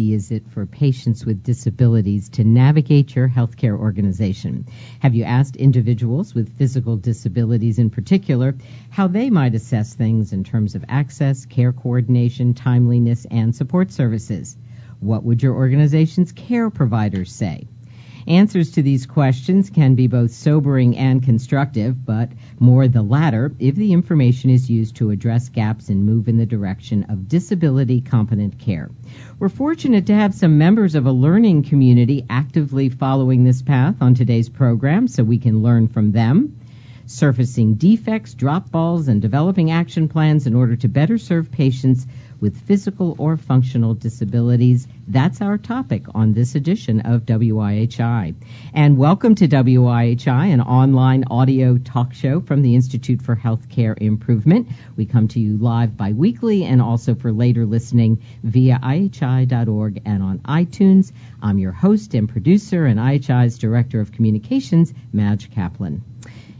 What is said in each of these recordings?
Easy is it for patients with disabilities to navigate your healthcare organization? Have you asked individuals with physical disabilities in particular how they might assess things in terms of access, care coordination, timeliness, and support services? What would your organization's care providers say? Answers to these questions can be both sobering and constructive, but more the latter if the information is used to address gaps and move in the direction of disability competent care. We're fortunate to have some members of a learning community actively following this path on today's program so we can learn from them surfacing defects, drop balls, and developing action plans in order to better serve patients with physical or functional disabilities. That's our topic on this edition of WIHI. And welcome to WIHI, an online audio talk show from the Institute for Healthcare Improvement. We come to you live bi-weekly and also for later listening via IHI.org and on iTunes. I'm your host and producer and IHI's Director of Communications, Madge Kaplan.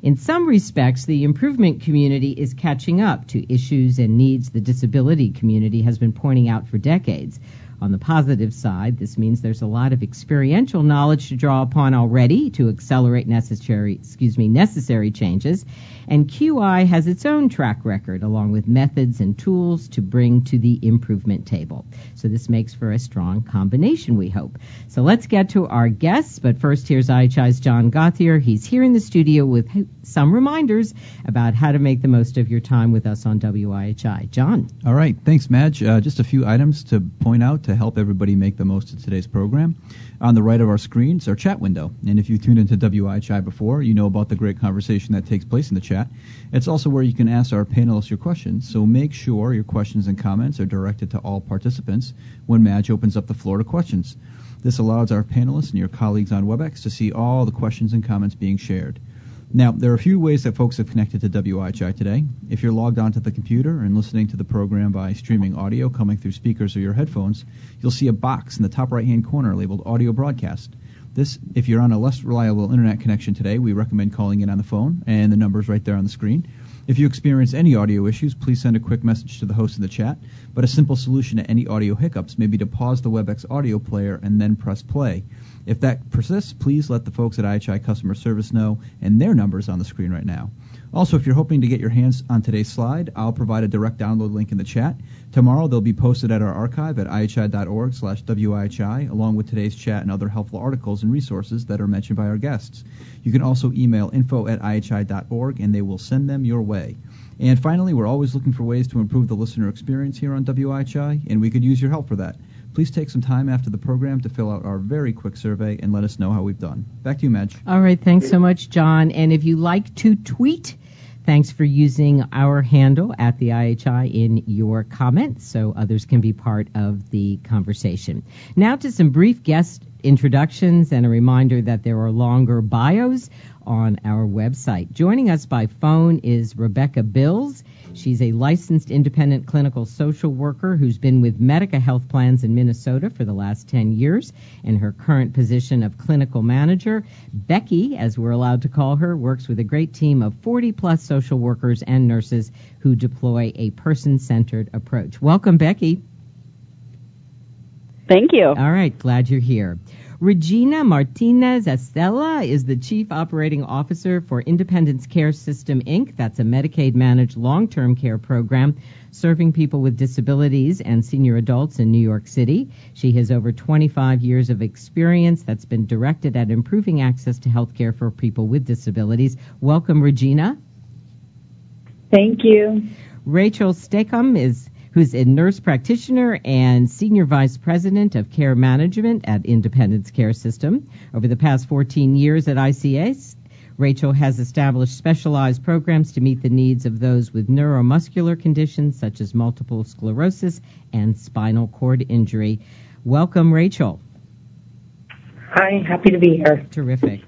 In some respects, the improvement community is catching up to issues and needs the disability community has been pointing out for decades. On the positive side, this means there's a lot of experiential knowledge to draw upon already to accelerate necessary, excuse me, necessary changes. And QI has its own track record along with methods and tools to bring to the improvement table. So this makes for a strong combination, we hope. So let's get to our guests. But first, here's IHI's John Gothier. He's here in the studio with some reminders about how to make the most of your time with us on WIHI. John. All right. Thanks, Madge. Uh, just a few items to point out to help everybody make the most of today's program. On the right of our screen is our chat window. And if you've tuned into WIHI before, you know about the great conversation that takes place in the chat. It's also where you can ask our panelists your questions. So make sure your questions and comments are directed to all participants when Madge opens up the floor to questions. This allows our panelists and your colleagues on WebEx to see all the questions and comments being shared. Now, there are a few ways that folks have connected to WIHI today. If you're logged onto the computer and listening to the program by streaming audio coming through speakers or your headphones, you'll see a box in the top right hand corner labeled Audio Broadcast. This, if you're on a less reliable internet connection today, we recommend calling in on the phone, and the number's right there on the screen. If you experience any audio issues, please send a quick message to the host in the chat. But a simple solution to any audio hiccups may be to pause the WebEx audio player and then press play. If that persists, please let the folks at IHI customer service know, and their number is on the screen right now. Also, if you're hoping to get your hands on today's slide, I'll provide a direct download link in the chat. Tomorrow they'll be posted at our archive at ihi.org slash WIHI, along with today's chat and other helpful articles and resources that are mentioned by our guests. You can also email info at ihi.org and they will send them your way. And finally, we're always looking for ways to improve the listener experience here on WIHI, and we could use your help for that. Please take some time after the program to fill out our very quick survey and let us know how we've done. Back to you, Madge. All right, thanks so much, John. And if you like to tweet, Thanks for using our handle at the IHI in your comments so others can be part of the conversation. Now to some brief guest introductions and a reminder that there are longer bios on our website. Joining us by phone is Rebecca Bills. She's a licensed independent clinical social worker who's been with Medica Health Plans in Minnesota for the last 10 years. In her current position of clinical manager, Becky, as we're allowed to call her, works with a great team of 40 plus social workers and nurses who deploy a person centered approach. Welcome, Becky. Thank you. All right, glad you're here. Regina Martinez Estella is the Chief Operating Officer for Independence Care System, Inc. That's a Medicaid managed long term care program serving people with disabilities and senior adults in New York City. She has over 25 years of experience that's been directed at improving access to health care for people with disabilities. Welcome, Regina. Thank you. Rachel Stacom is who's a nurse practitioner and senior vice president of care management at Independence Care System. Over the past 14 years at ICS, Rachel has established specialized programs to meet the needs of those with neuromuscular conditions such as multiple sclerosis and spinal cord injury. Welcome, Rachel. Hi, happy to be here. Terrific.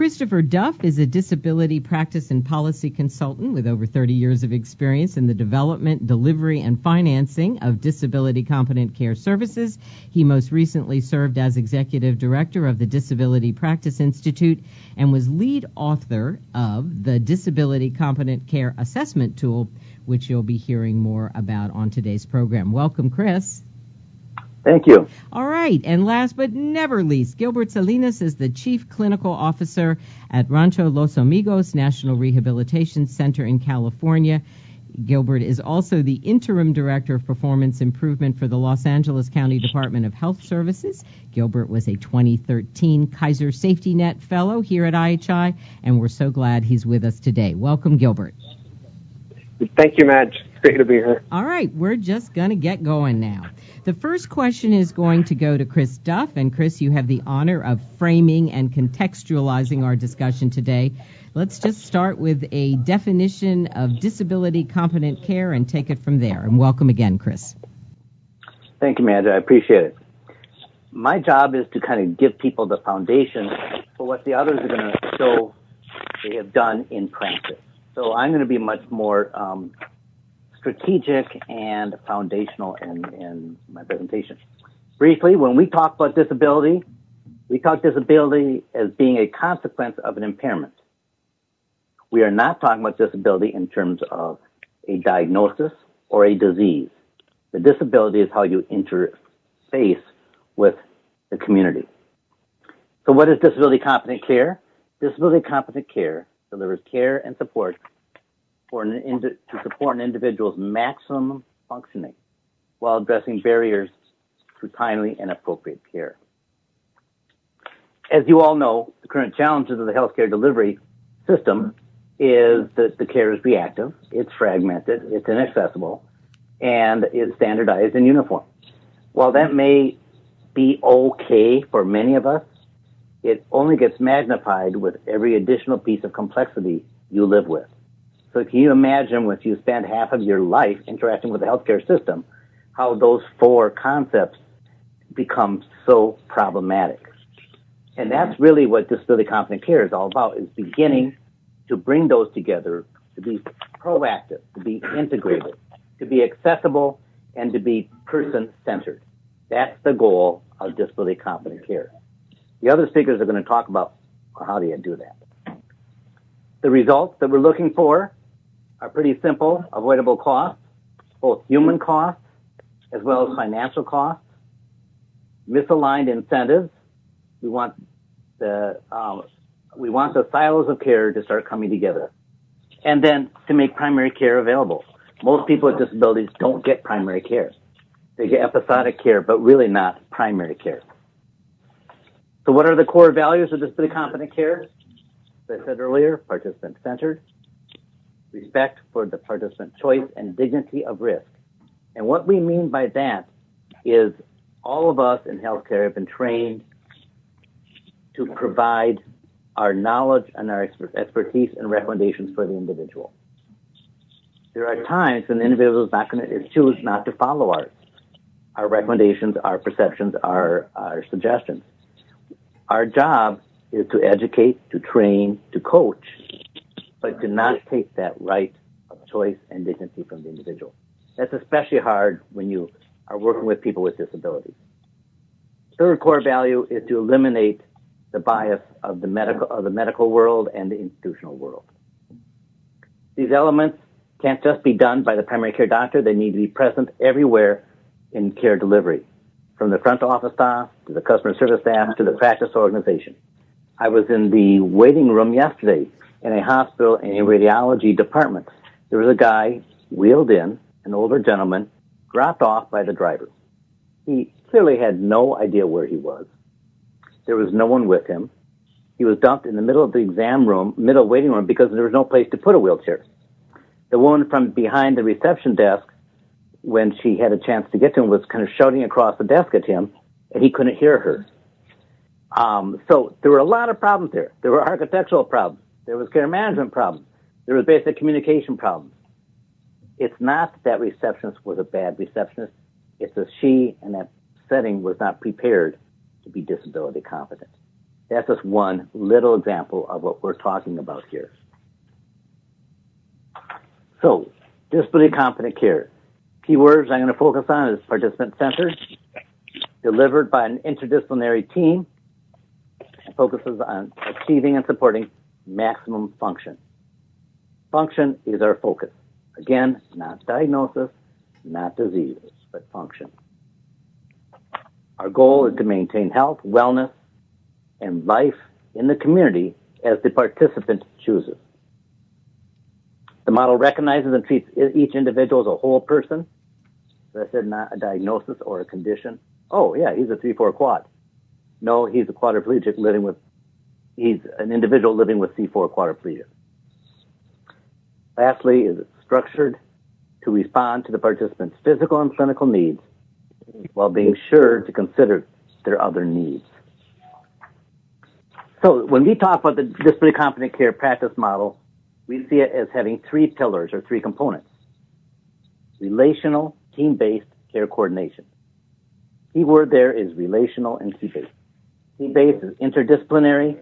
Christopher Duff is a disability practice and policy consultant with over 30 years of experience in the development, delivery, and financing of disability competent care services. He most recently served as executive director of the Disability Practice Institute and was lead author of the Disability Competent Care Assessment Tool, which you'll be hearing more about on today's program. Welcome, Chris. Thank you. All right. And last but never least, Gilbert Salinas is the Chief Clinical Officer at Rancho Los Amigos National Rehabilitation Center in California. Gilbert is also the Interim Director of Performance Improvement for the Los Angeles County Department of Health Services. Gilbert was a 2013 Kaiser Safety Net Fellow here at IHI, and we're so glad he's with us today. Welcome, Gilbert. Thank you, Madge. It's great to be here. All right, we're just going to get going now. The first question is going to go to Chris Duff. And Chris, you have the honor of framing and contextualizing our discussion today. Let's just start with a definition of disability competent care and take it from there. And welcome again, Chris. Thank you, Madge. I appreciate it. My job is to kind of give people the foundation for what the others are going to show they have done in practice. So I'm going to be much more um, strategic and foundational in, my presentation. Briefly, when we talk about disability, we talk disability as being a consequence of an impairment. We are not talking about disability in terms of a diagnosis or a disease. The disability is how you interface with the community. So what is disability competent care? Disability competent care delivers care and support to support an individual's maximum functioning while addressing barriers to timely and appropriate care. As you all know, the current challenges of the healthcare delivery system is that the care is reactive, it's fragmented, it's inaccessible, and it's standardized and uniform. While that may be okay for many of us, it only gets magnified with every additional piece of complexity you live with. So can you imagine if you spend half of your life interacting with the healthcare system, how those four concepts become so problematic? And that's mm-hmm. really what disability competent care is all about, is beginning to bring those together, to be proactive, to be integrated, to be accessible, and to be person-centered. That's the goal of disability competent care. The other speakers are going to talk about how do you do that. The results that we're looking for are pretty simple, avoidable costs, both human costs as well as financial costs, misaligned incentives. We want the um, we want the silos of care to start coming together, and then to make primary care available. Most people with disabilities don't get primary care; they get episodic care, but really not primary care. So, what are the core values of disability competent care? As I said earlier, participant centered, respect for the participant choice and dignity of risk. And what we mean by that is all of us in healthcare have been trained to provide our knowledge and our expertise and recommendations for the individual. There are times when the individual is not going to choose not to follow ours, our recommendations, our perceptions, our, our suggestions. Our job is to educate, to train, to coach, but to not take that right of choice and dignity from the individual. That's especially hard when you are working with people with disabilities. Third core value is to eliminate the bias of the medical of the medical world and the institutional world. These elements can't just be done by the primary care doctor, they need to be present everywhere in care delivery, from the front office staff to the customer service staff to the practice organization. I was in the waiting room yesterday in a hospital in a radiology department. There was a guy wheeled in, an older gentleman, dropped off by the driver. He clearly had no idea where he was. There was no one with him. He was dumped in the middle of the exam room, middle waiting room, because there was no place to put a wheelchair. The woman from behind the reception desk, when she had a chance to get to him, was kind of shouting across the desk at him, and he couldn't hear her. Um, so there were a lot of problems there. There were architectural problems. There was care management problems. There was basic communication problems. It's not that receptionist was a bad receptionist. It's that she and that setting was not prepared to be disability competent. That's just one little example of what we're talking about here. So, disability competent care. Key words I'm going to focus on is participant centered, delivered by an interdisciplinary team, and focuses on achieving and supporting maximum function. Function is our focus. Again, not diagnosis, not disease, but function. Our goal is to maintain health, wellness, and life in the community as the participant chooses. The model recognizes and treats each individual as a whole person. As I said, not a diagnosis or a condition. Oh, yeah, he's a 3-4 quad. No, he's a quadriplegic living with, he's an individual living with C4 quadriplegia. Lastly, is it structured to respond to the participant's physical and clinical needs while being sure to consider their other needs. So when we talk about the disability competent care practice model, we see it as having three pillars or three components. Relational, team-based care coordination. Key word there is relational and team-based. Team-based is interdisciplinary,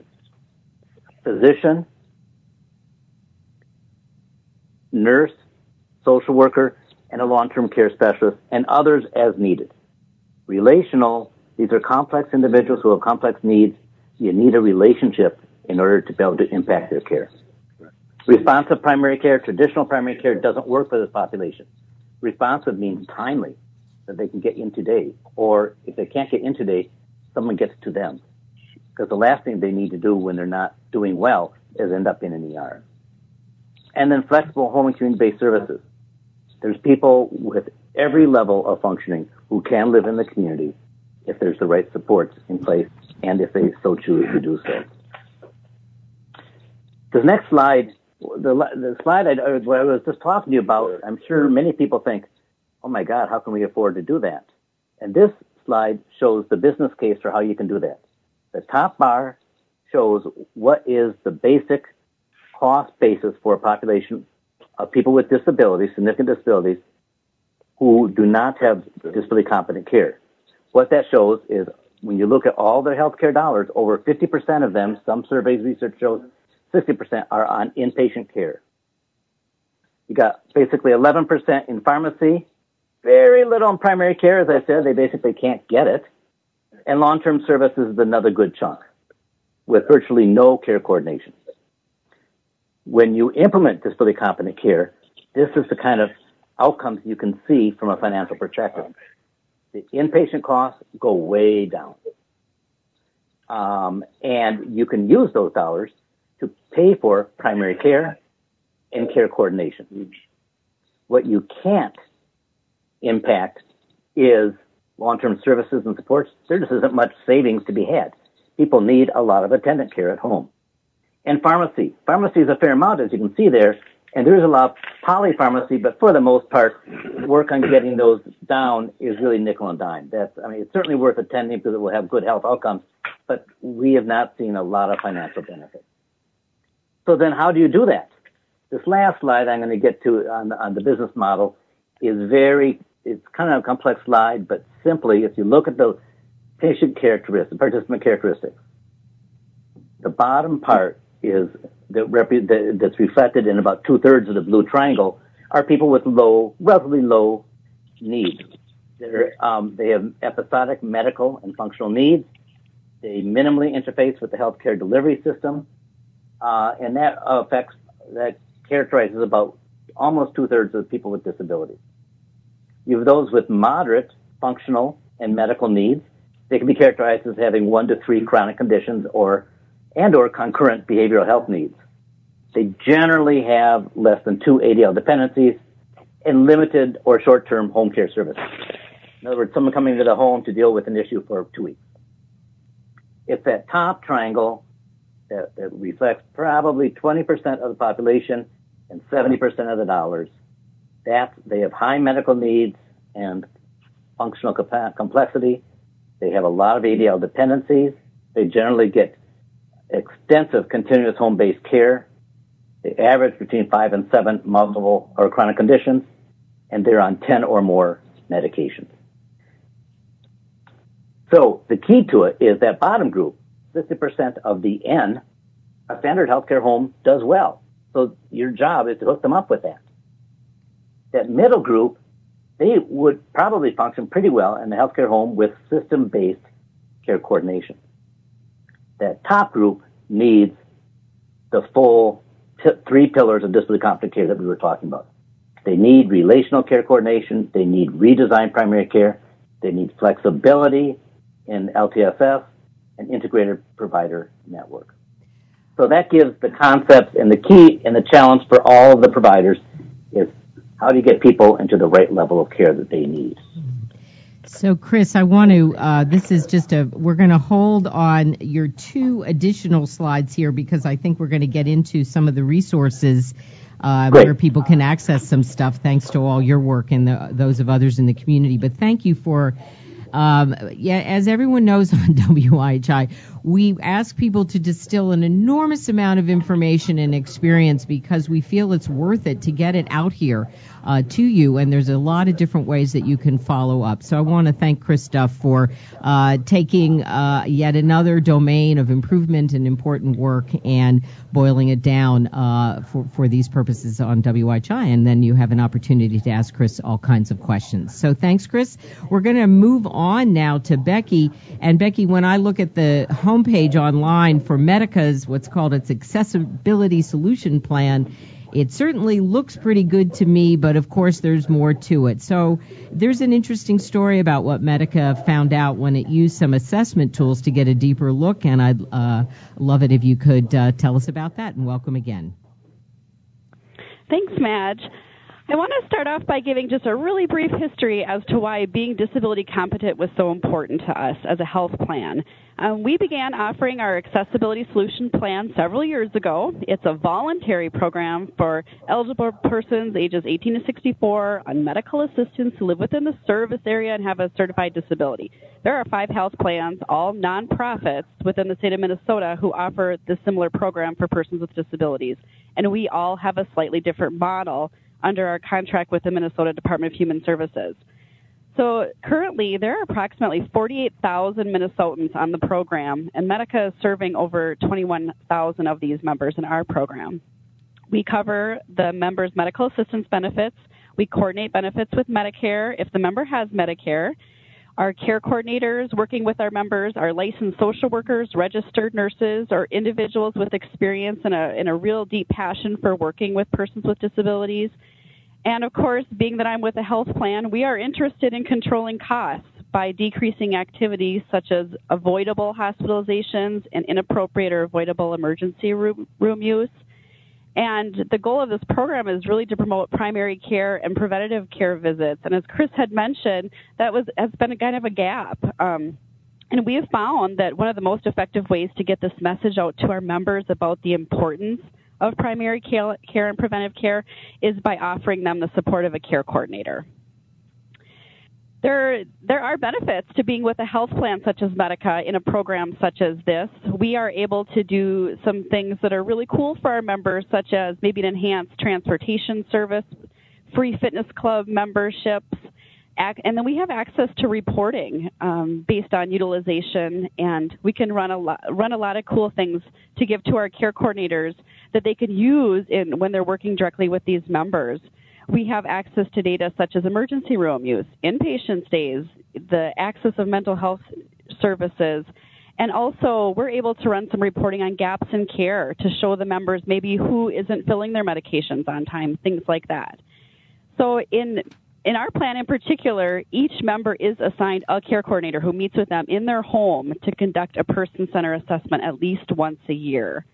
physician, nurse, social worker, and a long-term care specialist, and others as needed. Relational, these are complex individuals who have complex needs. You need a relationship in order to be able to impact their care. Responsive primary care, traditional primary care doesn't work for this population. Responsive means timely, that they can get in today, or if they can't get in today, someone gets to them. Because the last thing they need to do when they're not doing well is end up in an ER. And then flexible home and community-based services. There's people with every level of functioning who can live in the community if there's the right supports in place and if they so choose to do so. The next slide, the, the slide I, I was just talking to you about, I'm sure many people think, oh my God, how can we afford to do that? And this slide shows the business case for how you can do that. The top bar shows what is the basic cost basis for a population of people with disabilities, significant disabilities, who do not have disability competent care. What that shows is when you look at all their healthcare dollars, over 50% of them, some surveys research shows 60% are on inpatient care. You got basically 11% in pharmacy, very little in primary care, as I said, they basically can't get it. And long-term services is another good chunk with virtually no care coordination. When you implement disability competent care, this is the kind of outcomes you can see from a financial perspective. The inpatient costs go way down. Um, and you can use those dollars to pay for primary care and care coordination. What you can't impact is long-term services and supports. There just isn't much savings to be had. People need a lot of attendant care at home. And pharmacy. Pharmacy is a fair amount, as you can see there, and there is a lot of polypharmacy, but for the most part, work on getting those down is really nickel and dime. That's, I mean, it's certainly worth attending because it will have good health outcomes, but we have not seen a lot of financial benefit. So then how do you do that? This last slide I'm going to get to on, on the business model is very, it's kind of a complex slide, but simply if you look at the patient characteristics, participant characteristics, the bottom part is that's reflected in about two thirds of the blue triangle are people with low, relatively low needs. Um, they have episodic medical and functional needs. They minimally interface with the healthcare delivery system, uh, and that affects that characterizes about almost two thirds of people with disabilities. You have those with moderate functional and medical needs. They can be characterized as having one to three chronic conditions or and or concurrent behavioral health needs. They generally have less than two ADL dependencies and limited or short-term home care services. In other words, someone coming to the home to deal with an issue for two weeks. It's that top triangle that, that reflects probably 20% of the population and 70% of the dollars. They have high medical needs and functional complexity. They have a lot of ADL dependencies. They generally get extensive continuous home-based care. They average between five and seven multiple or chronic conditions, and they're on 10 or more medications. So the key to it is that bottom group, 50% of the N, a standard healthcare home does well. So your job is to hook them up with that. That middle group, they would probably function pretty well in the healthcare home with system-based care coordination that top group needs the full t- three pillars of disability competent care that we were talking about. They need relational care coordination. They need redesigned primary care. They need flexibility in LTSS, and integrated provider network. So that gives the concepts and the key and the challenge for all of the providers is how do you get people into the right level of care that they need? So, Chris, I want to, uh, this is just a, we're going to hold on your two additional slides here because I think we're going to get into some of the resources uh, where people can access some stuff thanks to all your work and the, those of others in the community. But thank you for um, yeah, as everyone knows on WIHI, we ask people to distill an enormous amount of information and experience because we feel it's worth it to get it out here uh, to you. And there's a lot of different ways that you can follow up. So I want to thank Chris Duff for uh, taking uh, yet another domain of improvement and important work and boiling it down uh, for, for these purposes on WIHI. And then you have an opportunity to ask Chris all kinds of questions. So thanks, Chris. We're going to move on now to Becky. And Becky, when I look at the homepage online for Medica's what's called its accessibility solution plan, it certainly looks pretty good to me, but of course there's more to it. So there's an interesting story about what Medica found out when it used some assessment tools to get a deeper look, and I'd uh, love it if you could uh, tell us about that. And welcome again. Thanks, Madge. I want to start off by giving just a really brief history as to why being disability competent was so important to us as a health plan. Um, we began offering our accessibility solution plan several years ago. It's a voluntary program for eligible persons ages 18 to 64 on medical assistance who live within the service area and have a certified disability. There are five health plans, all nonprofits within the state of Minnesota, who offer this similar program for persons with disabilities. And we all have a slightly different model under our contract with the Minnesota Department of Human Services. So currently, there are approximately 48,000 Minnesotans on the program, and Medica is serving over 21,000 of these members in our program. We cover the members' medical assistance benefits. We coordinate benefits with Medicare if the member has Medicare. Our care coordinators working with our members are licensed social workers, registered nurses, or individuals with experience and a, and a real deep passion for working with persons with disabilities. And of course, being that I'm with a health plan, we are interested in controlling costs by decreasing activities such as avoidable hospitalizations and inappropriate or avoidable emergency room, room use. And the goal of this program is really to promote primary care and preventative care visits. And as Chris had mentioned, that was has been a kind of a gap. Um, and we have found that one of the most effective ways to get this message out to our members about the importance of primary care, and preventive care is by offering them the support of a care coordinator there there are benefits to being with a health plan such as Medica in a program such as this. We are able to do some things that are really cool for our members, such as maybe an enhanced transportation service, free fitness club memberships, and then we have access to reporting um, based on utilization, and we can run a lot run a lot of cool things to give to our care coordinators that they can use in when they're working directly with these members we have access to data such as emergency room use, inpatient stays, the access of mental health services, and also we're able to run some reporting on gaps in care to show the members maybe who isn't filling their medications on time, things like that. So in in our plan in particular, each member is assigned a care coordinator who meets with them in their home to conduct a person centered assessment at least once a year.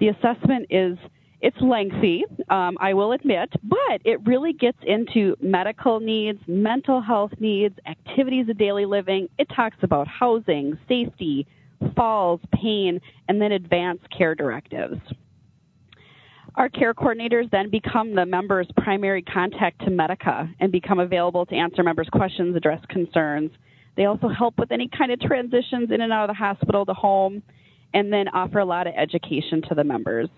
The assessment is it's lengthy, um, I will admit, but it really gets into medical needs, mental health needs, activities of daily living. It talks about housing, safety, falls, pain, and then advanced care directives. Our care coordinators then become the member's primary contact to Medica and become available to answer members' questions, address concerns. They also help with any kind of transitions in and out of the hospital to home, and then offer a lot of education to the members.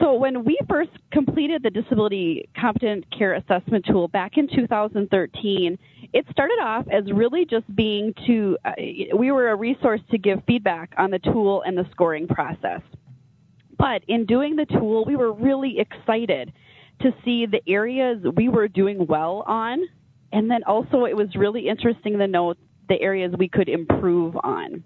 So when we first completed the disability competent care assessment tool back in 2013, it started off as really just being to uh, we were a resource to give feedback on the tool and the scoring process. But in doing the tool, we were really excited to see the areas we were doing well on, and then also it was really interesting to note the areas we could improve on.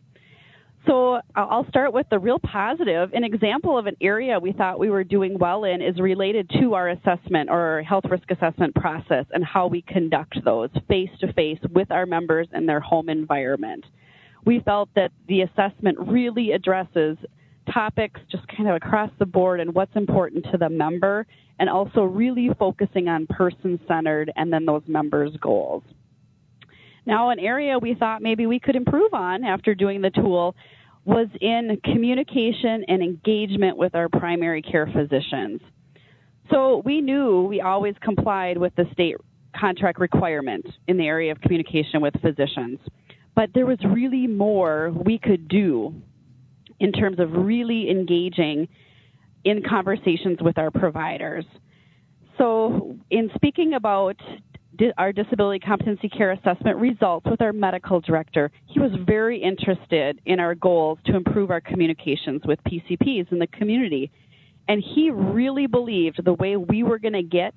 So I'll start with the real positive. An example of an area we thought we were doing well in is related to our assessment or health risk assessment process and how we conduct those face to face with our members in their home environment. we felt that the assessment really addresses topics just kind of across the board and what's important to the member and also really focusing on person centered and then those members' goals. Now, an area we thought maybe we could improve on after doing the tool was in communication and engagement with our primary care physicians. So we knew we always complied with the state contract requirement in the area of communication with physicians. But there was really more we could do in terms of really engaging in conversations with our providers. So, in speaking about our disability competency care assessment results with our medical director, he was very interested in our goals to improve our communications with PCPs in the community. And he really believed the way we were going to get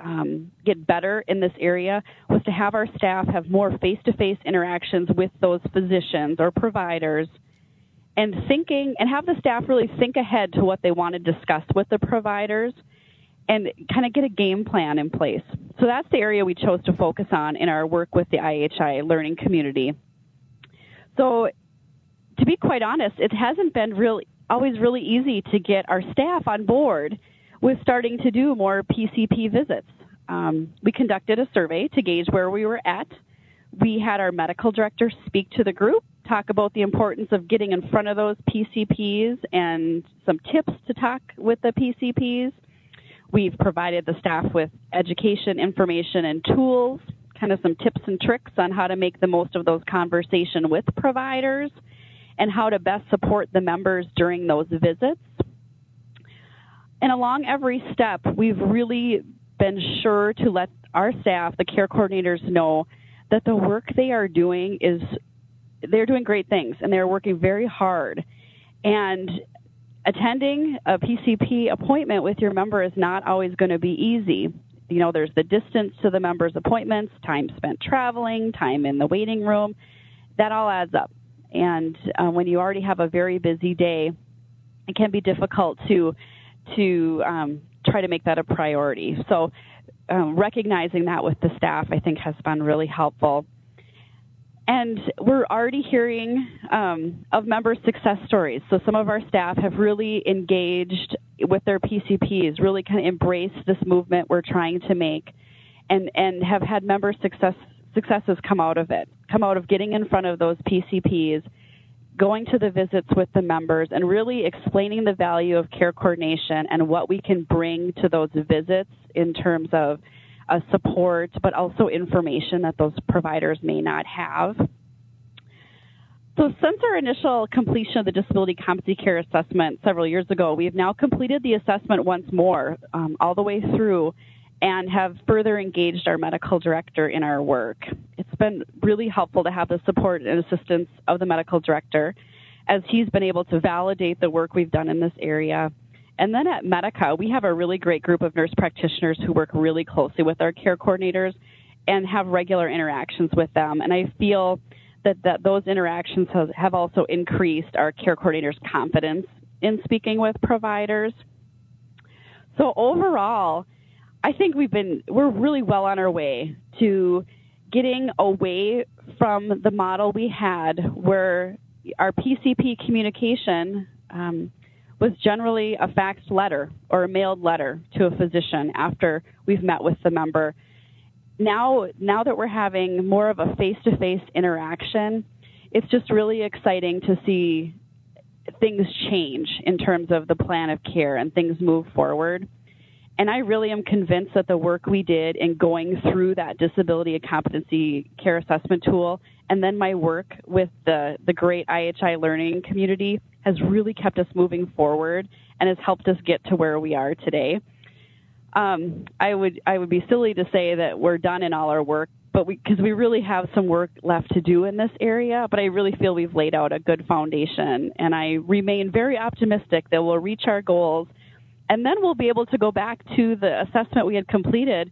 um, get better in this area was to have our staff have more face-to-face interactions with those physicians or providers and thinking and have the staff really think ahead to what they want to discuss with the providers and kind of get a game plan in place. So that's the area we chose to focus on in our work with the IHI learning community. So to be quite honest, it hasn't been really always really easy to get our staff on board with starting to do more PCP visits. Um, we conducted a survey to gauge where we were at. We had our medical director speak to the group, talk about the importance of getting in front of those PCPs and some tips to talk with the PCPs. We've provided the staff with education, information, and tools, kind of some tips and tricks on how to make the most of those conversations with providers and how to best support the members during those visits. And along every step, we've really been sure to let our staff, the care coordinators, know that the work they are doing is they're doing great things and they're working very hard. And attending a PCP appointment with your member is not always going to be easy. You know, there's the distance to the member's appointments, time spent traveling, time in the waiting room. That all adds up. And uh, when you already have a very busy day, it can be difficult to to um, try to make that a priority. So, um, recognizing that with the staff, I think, has been really helpful. And we're already hearing um, of member success stories. So some of our staff have really engaged with their PCPs, really kind of embraced this movement we're trying to make, and and have had member success successes come out of it, come out of getting in front of those PCPs, going to the visits with the members, and really explaining the value of care coordination and what we can bring to those visits in terms of uh, support, but also information that those providers may not have. So, since our initial completion of the disability competency care assessment several years ago, we have now completed the assessment once more, um, all the way through, and have further engaged our medical director in our work. It's been really helpful to have the support and assistance of the medical director as he's been able to validate the work we've done in this area and then at Medica, we have a really great group of nurse practitioners who work really closely with our care coordinators and have regular interactions with them. And I feel that, that those interactions have, have also increased our care coordinators' confidence in speaking with providers. So overall, I think we've been we're really well on our way to getting away from the model we had where our PCP communication um, was generally a faxed letter or a mailed letter to a physician after we've met with the member. Now, now that we're having more of a face-to-face interaction, it's just really exciting to see things change in terms of the plan of care and things move forward. And I really am convinced that the work we did in going through that disability and competency care assessment tool and then my work with the, the great IHI learning community has really kept us moving forward and has helped us get to where we are today. Um, I would I would be silly to say that we're done in all our work, but because we, we really have some work left to do in this area. But I really feel we've laid out a good foundation, and I remain very optimistic that we'll reach our goals, and then we'll be able to go back to the assessment we had completed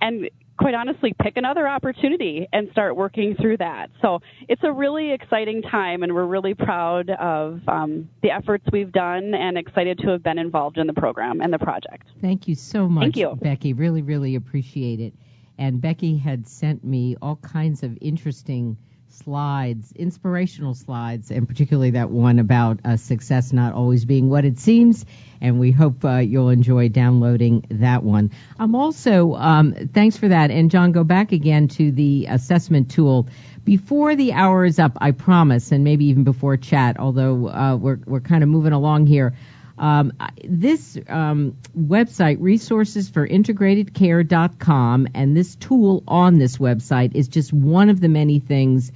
and quite honestly pick another opportunity and start working through that. So it's a really exciting time, and we're really proud of um, the efforts we've done and excited to have been involved in the program and the project. Thank you so much, Thank you. Becky. Really, really appreciate it. And Becky had sent me all kinds of interesting slides, inspirational slides, and particularly that one about uh, success not always being what it seems. And we hope uh, you'll enjoy downloading that one. I'm also, um, thanks for that. And John, go back again to the assessment tool. Before the hour is up, I promise, and maybe even before chat, although uh, we're, we're kind of moving along here. Um, this um, website, resourcesforintegratedcare.com, and this tool on this website is just one of the many things,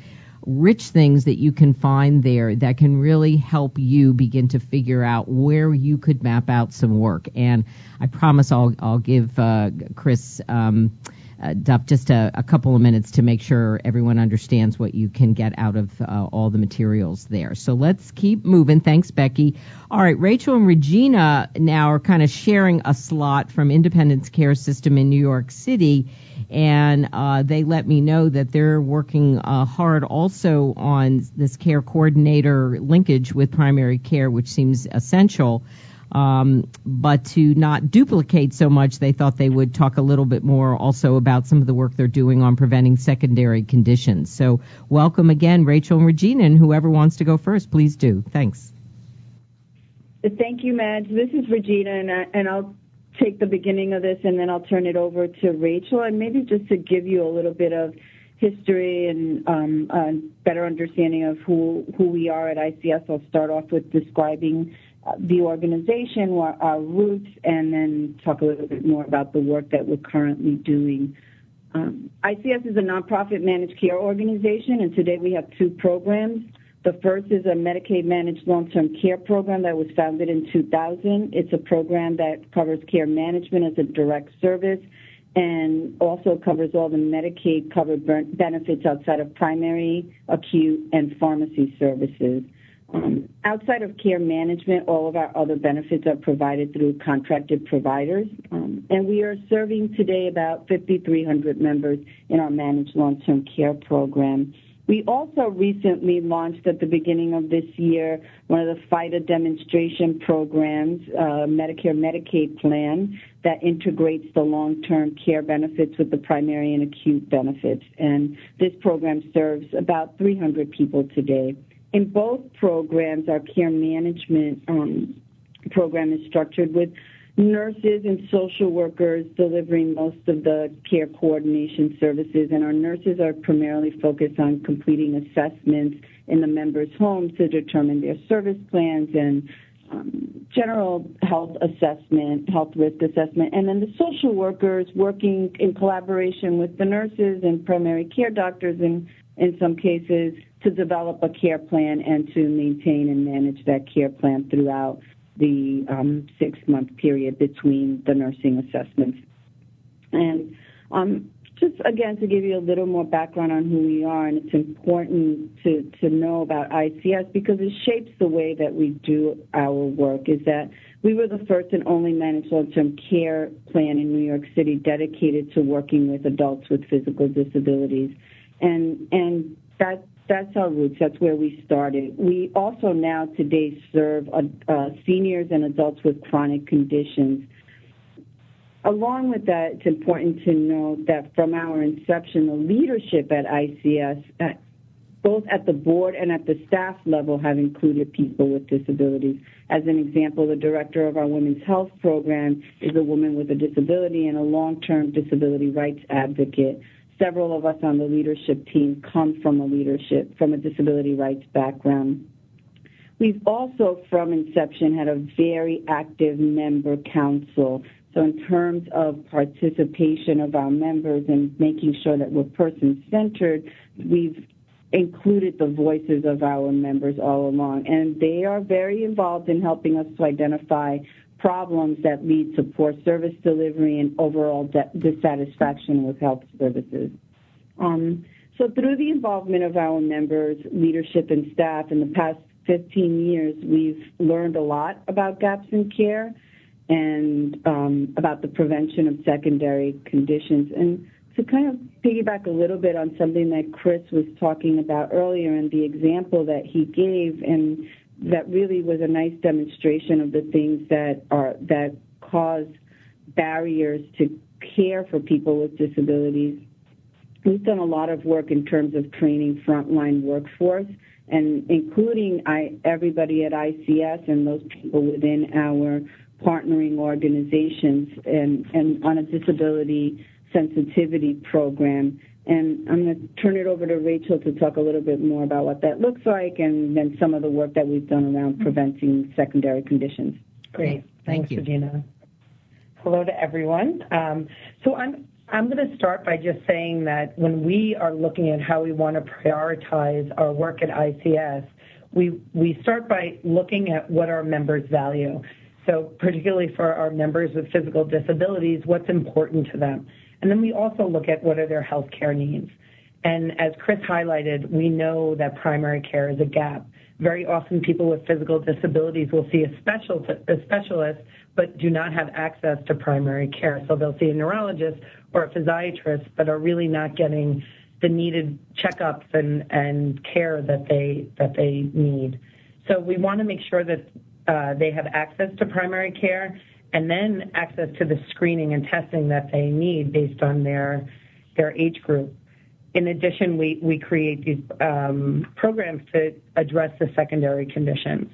rich things that you can find there that can really help you begin to figure out where you could map out some work. And I promise I'll, I'll give uh, Chris. Um, uh, Duff, just a, a, couple of minutes to make sure everyone understands what you can get out of uh, all the materials there. So let's keep moving. Thanks, Becky. All right, Rachel and Regina now are kind of sharing a slot from Independence Care System in New York City, and uh, they let me know that they're working uh, hard also on this care coordinator linkage with primary care, which seems essential. Um, but to not duplicate so much, they thought they would talk a little bit more also about some of the work they're doing on preventing secondary conditions. So welcome again, Rachel and Regina, and whoever wants to go first, please do. Thanks. Thank you, Madge. This is Regina, and, I, and I'll take the beginning of this, and then I'll turn it over to Rachel, and maybe just to give you a little bit of history and um, a better understanding of who who we are at ICS. I'll start off with describing the organization, our roots, and then talk a little bit more about the work that we're currently doing. Um, ICS is a nonprofit managed care organization, and today we have two programs. The first is a Medicaid managed long-term care program that was founded in 2000. It's a program that covers care management as a direct service and also covers all the Medicaid covered benefits outside of primary, acute, and pharmacy services. Um, outside of care management, all of our other benefits are provided through contracted providers, um, and we are serving today about 5,300 members in our managed long-term care program. We also recently launched at the beginning of this year one of the FIDA demonstration programs, uh, Medicare Medicaid plan that integrates the long-term care benefits with the primary and acute benefits. And this program serves about 300 people today in both programs, our care management um, program is structured with nurses and social workers delivering most of the care coordination services, and our nurses are primarily focused on completing assessments in the members' homes to determine their service plans and um, general health assessment, health risk assessment, and then the social workers working in collaboration with the nurses and primary care doctors in in some cases to develop a care plan and to maintain and manage that care plan throughout the um, six month period between the nursing assessments. And um, just again to give you a little more background on who we are, and it's important to, to know about ICS because it shapes the way that we do our work. Is that we were the first and only managed long-term care plan in New York City dedicated to working with adults with physical disabilities, and and that that's our roots. That's where we started. We also now today serve uh, uh, seniors and adults with chronic conditions. Along with that, it's important to note that from our inception, the leadership at ICS, uh, both at the board and at the staff level, have included people with disabilities. As an example, the director of our women's health program is a woman with a disability and a long-term disability rights advocate several of us on the leadership team come from a leadership, from a disability rights background. We've also, from inception, had a very active member council. So, in terms of participation of our members and making sure that we're person centered, we've included the voices of our members all along. And they are very involved in helping us to identify problems that lead to poor service delivery and overall dissatisfaction with health services. Um, so through the involvement of our members, leadership, and staff in the past 15 years, we've learned a lot about gaps in care and um, about the prevention of secondary conditions. And to kind of piggyback a little bit on something that Chris was talking about earlier and the example that he gave and that really was a nice demonstration of the things that are that cause barriers to care for people with disabilities. we've done a lot of work in terms of training frontline workforce and including I, everybody at ICS and those people within our partnering organizations and, and on a disability sensitivity program. And I'm going to turn it over to Rachel to talk a little bit more about what that looks like and then some of the work that we've done around preventing secondary conditions. Great. Thank Thanks, you. Regina. Hello to everyone. Um, so I'm I'm going to start by just saying that when we are looking at how we want to prioritize our work at ICS, we we start by looking at what our members value. So particularly for our members with physical disabilities, what's important to them. And then we also look at what are their health care needs. And as Chris highlighted, we know that primary care is a gap. Very often people with physical disabilities will see a, special, a specialist but do not have access to primary care. So they'll see a neurologist or a physiatrist but are really not getting the needed checkups and, and care that they, that they need. So we want to make sure that uh, they have access to primary care and then access to the screening and testing that they need based on their their age group. In addition, we, we create these um, programs to address the secondary conditions.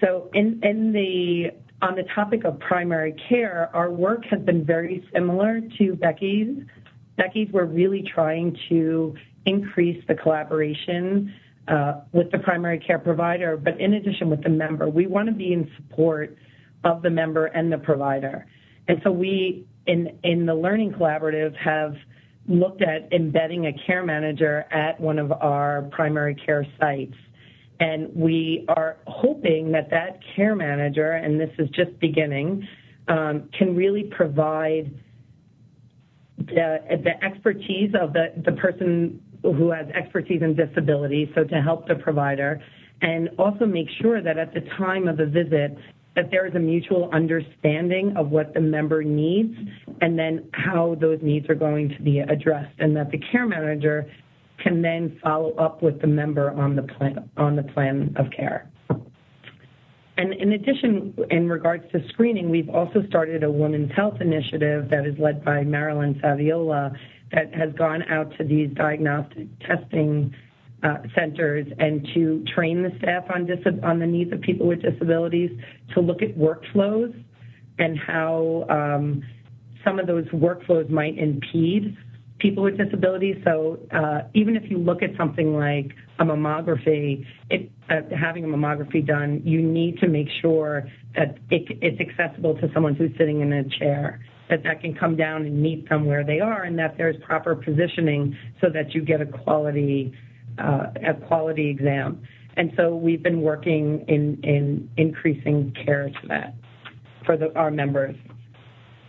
So in, in the on the topic of primary care, our work has been very similar to Becky's. Becky's, we're really trying to increase the collaboration uh, with the primary care provider, but in addition with the member. We want to be in support of the member and the provider. And so we, in, in the Learning Collaborative, have looked at embedding a care manager at one of our primary care sites. And we are hoping that that care manager, and this is just beginning, um, can really provide the, the expertise of the, the person who has expertise in disability, so to help the provider, and also make sure that at the time of the visit, that there is a mutual understanding of what the member needs and then how those needs are going to be addressed, and that the care manager can then follow up with the member on the plan on the plan of care. And in addition, in regards to screening, we've also started a women's health initiative that is led by Marilyn Saviola that has gone out to these diagnostic testing uh, centers and to train the staff on, dis- on the needs of people with disabilities, to look at workflows and how um, some of those workflows might impede people with disabilities. So uh, even if you look at something like a mammography, it, uh, having a mammography done, you need to make sure that it, it's accessible to someone who's sitting in a chair, that that can come down and meet them where they are, and that there's proper positioning so that you get a quality a quality exam. And so we've been working in, in increasing care to that for our members.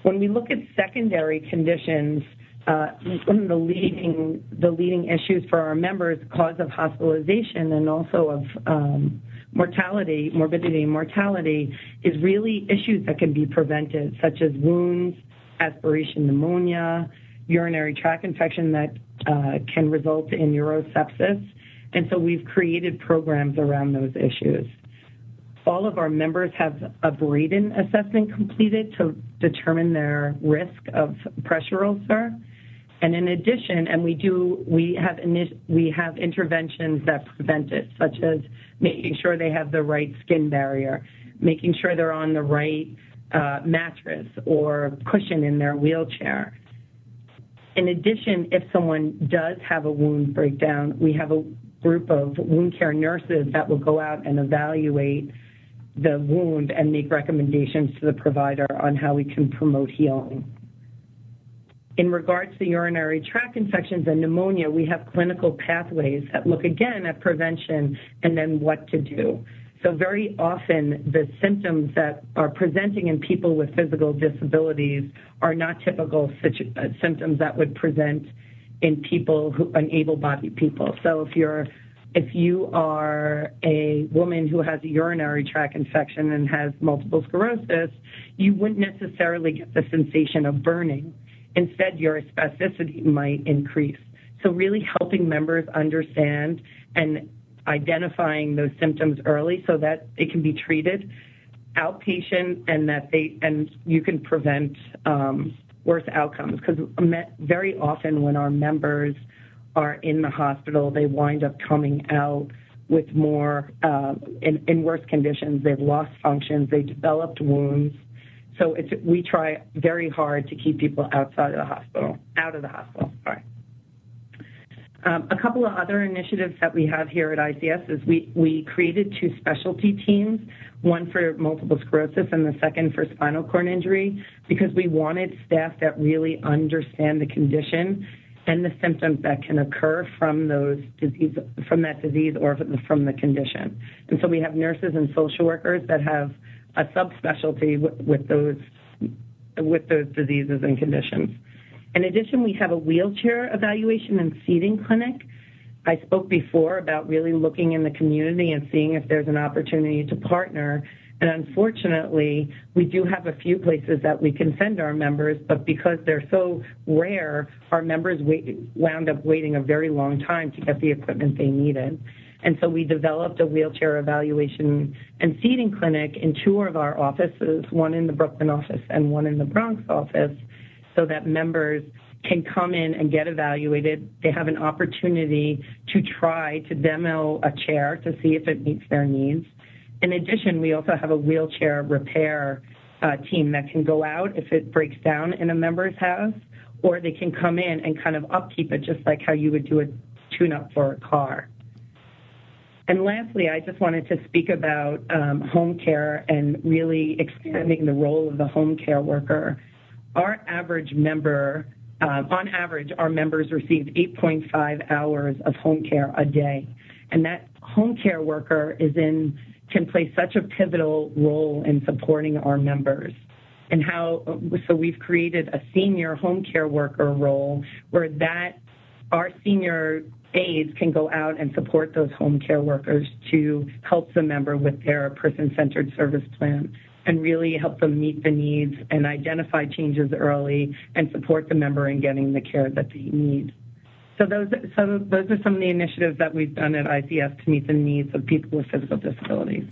When we look at secondary conditions, uh, one of the leading the leading issues for our members, cause of hospitalization and also of um, mortality, morbidity and mortality, is really issues that can be prevented, such as wounds, aspiration pneumonia, urinary tract infection that uh, can result in urosepsis. And so we've created programs around those issues. All of our members have a Braden assessment completed to determine their risk of pressure ulcer. And in addition, and we do, we have we have interventions that prevent it, such as making sure they have the right skin barrier, making sure they're on the right uh, mattress or cushion in their wheelchair. In addition, if someone does have a wound breakdown, we have a group of wound care nurses that will go out and evaluate the wound and make recommendations to the provider on how we can promote healing. In regards to urinary tract infections and pneumonia, we have clinical pathways that look again at prevention and then what to do. So very often the symptoms that are presenting in people with physical disabilities are not typical uh, symptoms that would present in people who, an able-bodied people. So if you're if you are a woman who has a urinary tract infection and has multiple sclerosis, you wouldn't necessarily get the sensation of burning. Instead, your spasticity might increase. So really helping members understand and identifying those symptoms early so that it can be treated outpatient and that they and you can prevent um, worse outcomes because very often when our members are in the hospital, they wind up coming out with more uh, in, in worse conditions. They've lost functions, they developed wounds. So it's, we try very hard to keep people outside of the hospital, out of the hospital. Sorry. Um, a couple of other initiatives that we have here at ICS is we, we created two specialty teams, one for multiple sclerosis and the second for spinal cord injury, because we wanted staff that really understand the condition and the symptoms that can occur from those disease from that disease or from the condition. And so we have nurses and social workers that have a subspecialty with, with those with those diseases and conditions. In addition, we have a wheelchair evaluation and seating clinic. I spoke before about really looking in the community and seeing if there's an opportunity to partner and unfortunately, we do have a few places that we can send our members, but because they're so rare, our members wait, wound up waiting a very long time to get the equipment they needed. And so we developed a wheelchair evaluation and seating clinic in two of our offices, one in the Brooklyn office and one in the Bronx office, so that members can come in and get evaluated. They have an opportunity to try to demo a chair to see if it meets their needs. In addition, we also have a wheelchair repair uh, team that can go out if it breaks down in a member's house, or they can come in and kind of upkeep it just like how you would do a tune-up for a car. And lastly, I just wanted to speak about um, home care and really expanding the role of the home care worker. Our average member, um, on average, our members receive 8.5 hours of home care a day. And that home care worker is in can play such a pivotal role in supporting our members and how so we've created a senior home care worker role where that our senior aides can go out and support those home care workers to help the member with their person-centered service plan and really help them meet the needs and identify changes early and support the member in getting the care that they need. So those, so those are some of the initiatives that we've done at ICS to meet the needs of people with physical disabilities.